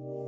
I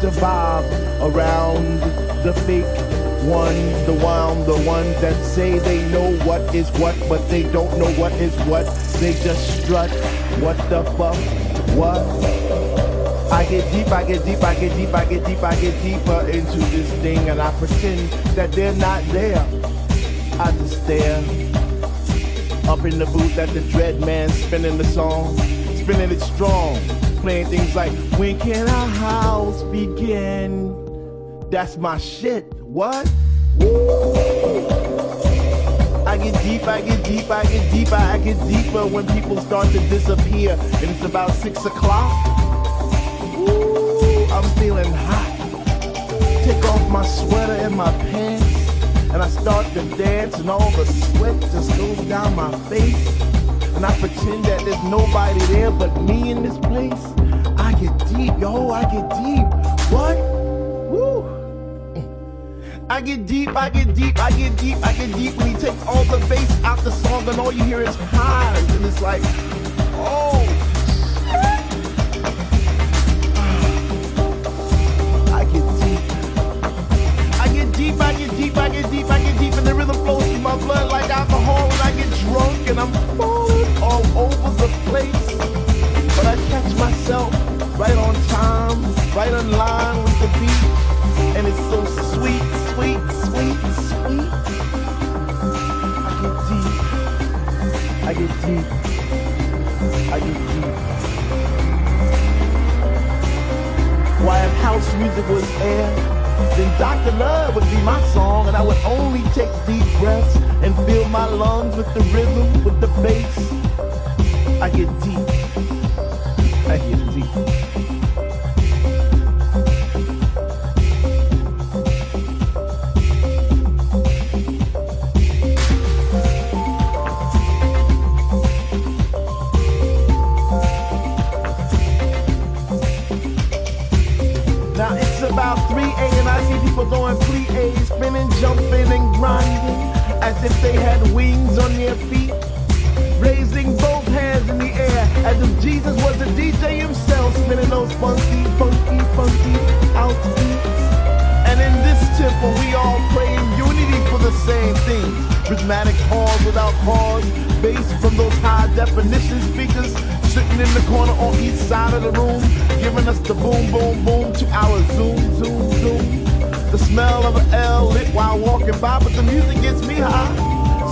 To vibe around the fake ones, the one, the ones that say they know what is what, but they don't know what is what? They just strut. What the fuck? What? I get deep, I get deep, I get deep, I get deep, I get deeper into this thing, and I pretend that they're not there. I just stare up in the booth at the dread man spinning the song, spinning it strong, playing things like When can our house begin? That's my shit. What? I get deep, I get deep, I get deeper, I get deeper when people start to disappear, and it's about six o'clock. Ooh, I'm feeling hot. Take off my sweater and my pants, and I start to dance, and all the sweat just goes down my face. And I pretend that there's nobody there but me in this place. I get deep, yo, I get deep. What? Woo! I get deep, I get deep, I get deep, I get deep when he takes all the bass out the song and all you hear is highs and it's like, oh I get deep. I get deep, I get deep, I get deep, I get deep, and the rhythm flows through my blood like alcohol when I get drunk and I'm falling all over the place. But I catch myself right on time, right on line with the beat, and it's so sweet, sweet, sweet, sweet. I get deep. I get deep. I get deep. Why if house music was air, then Dr. Love would be my song, and I would only take deep breaths and fill my lungs with the rhythm, with the bass. Get deep. I get deep. Now it's about 3A and I see people doing plie, spinning, jumping, and grinding as if they had wings on their feet. Raising both hands in the air as if Jesus was a DJ himself, spinning those funky, funky, funky out. And in this temple, we all pray in unity for the same thing. Rhythmic pause without pause, bass from those high definition speakers sitting in the corner on each side of the room, giving us the boom, boom, boom to our zoom, zoom, zoom. The smell of an L lit while walking by, but the music gets me high.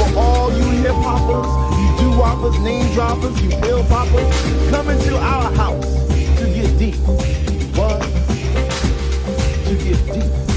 for all you hip hoppers, you do whoppers, name droppers, you pill poppers, come into our house to get deep. What? To get deep.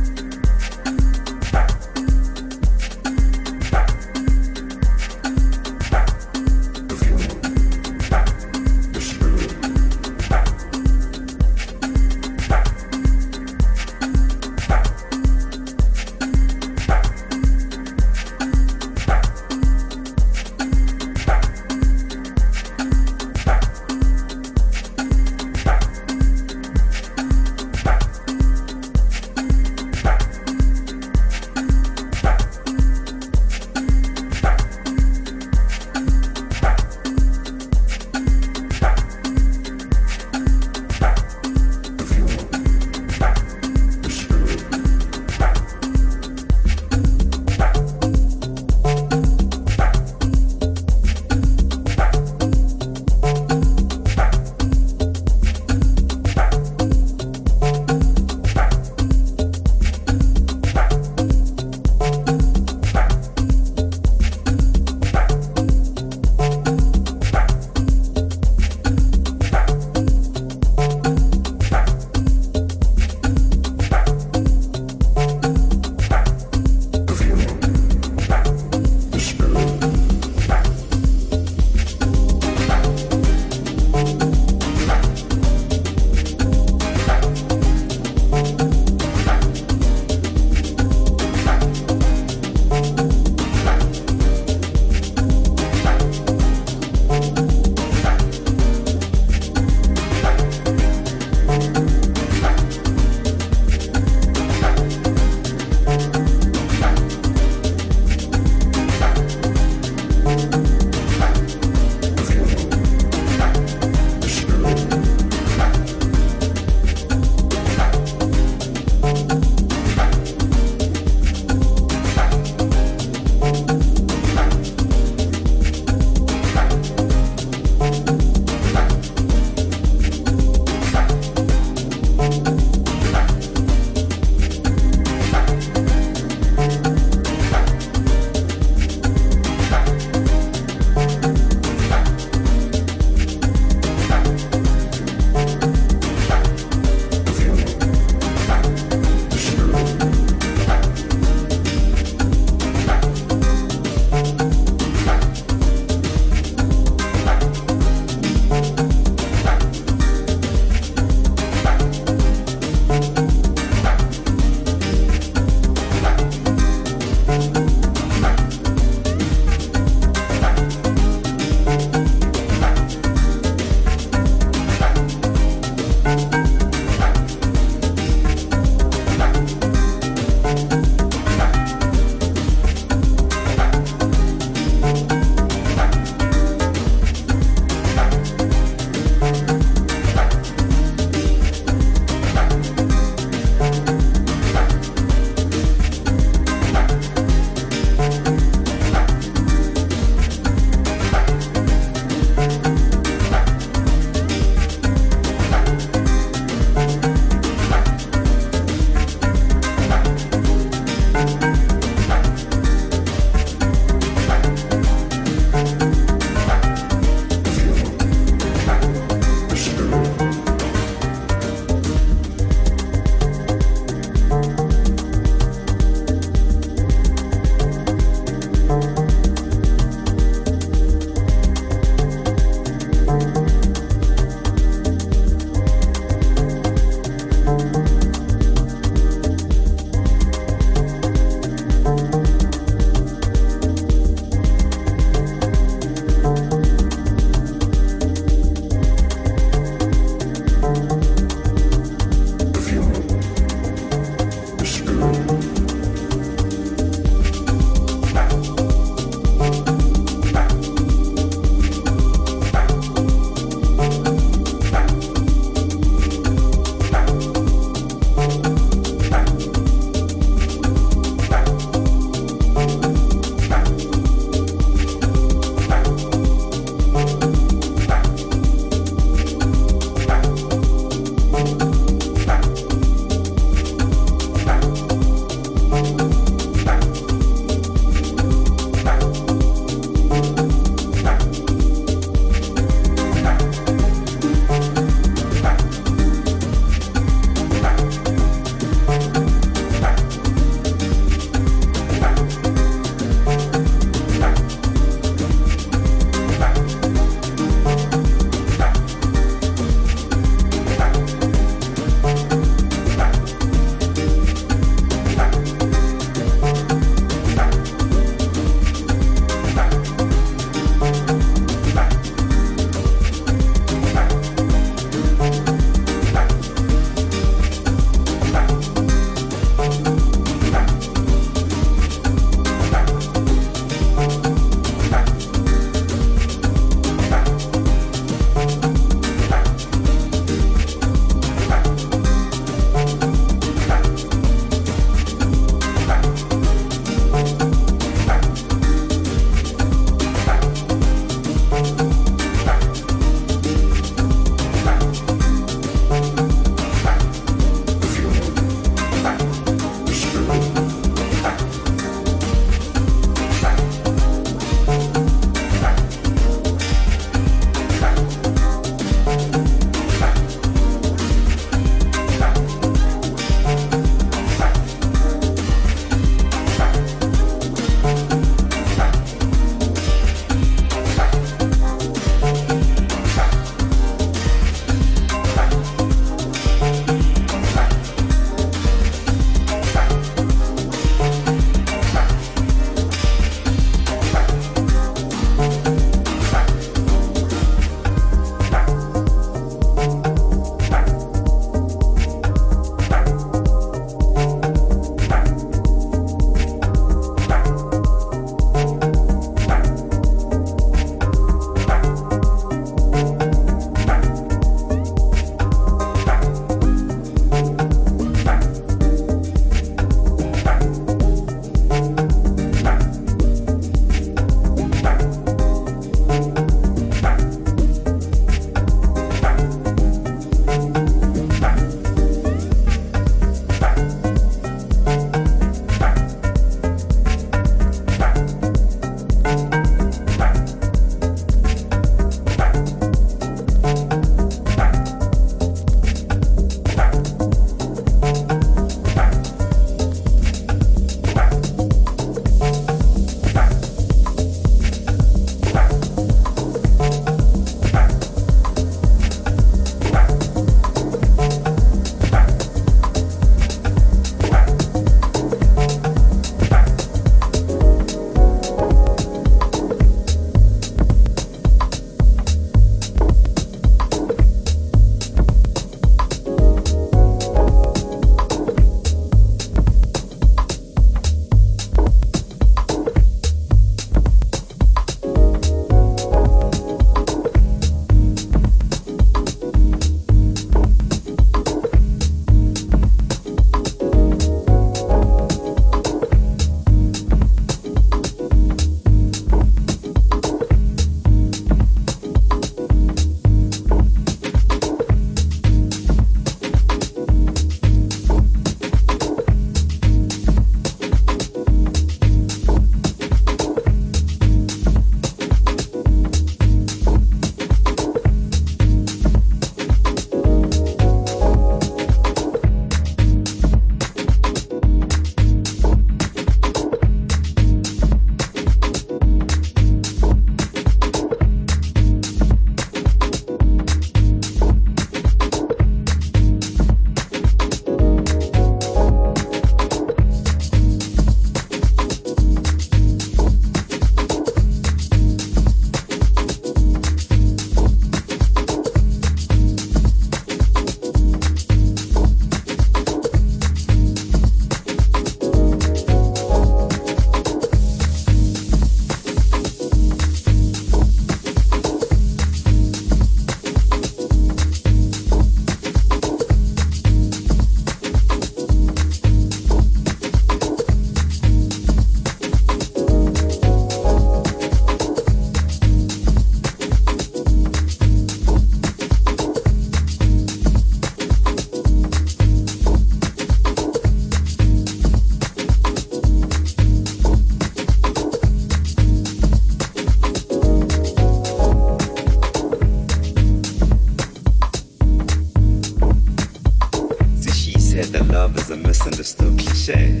Cliche.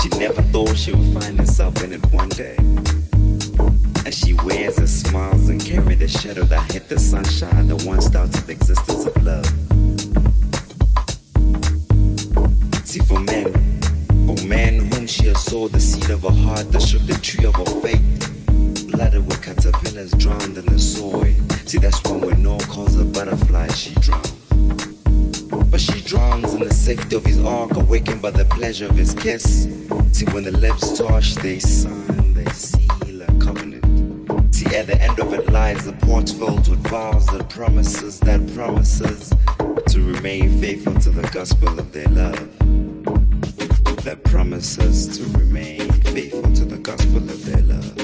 She never thought she would find herself in it one day. As she wears her smiles and carry the shadow that hit the sunshine that once started the existence of love. See, for men, for men whom she has sowed the seed of her heart that shook the awakened by the pleasure of his kiss. See, when the lips touch, they sign, they seal a covenant. See, at the end of it lies a port filled with vows that promises, that promises to remain faithful to the gospel of their love. That promises to remain faithful to the gospel of their love.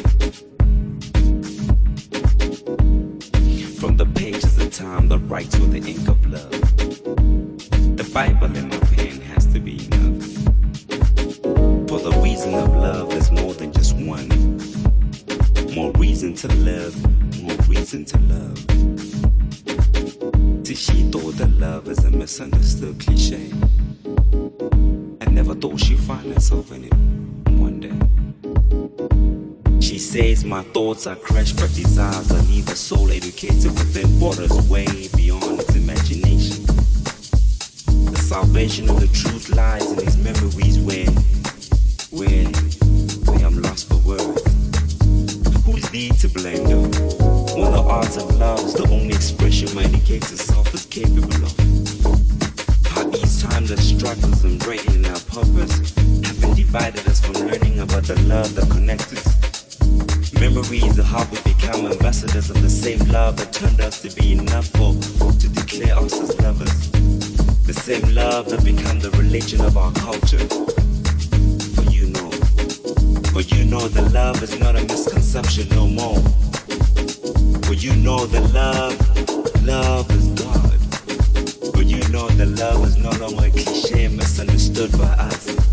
Purpose have been divided us from learning about the love that connects us. Memories of how we become ambassadors of the same love that turned us to be enough for to declare us as lovers. The same love that become the religion of our culture. For you know, for you know that love is not a misconception no more. For you know that love, love is know that love is no longer a cliche misunderstood by us.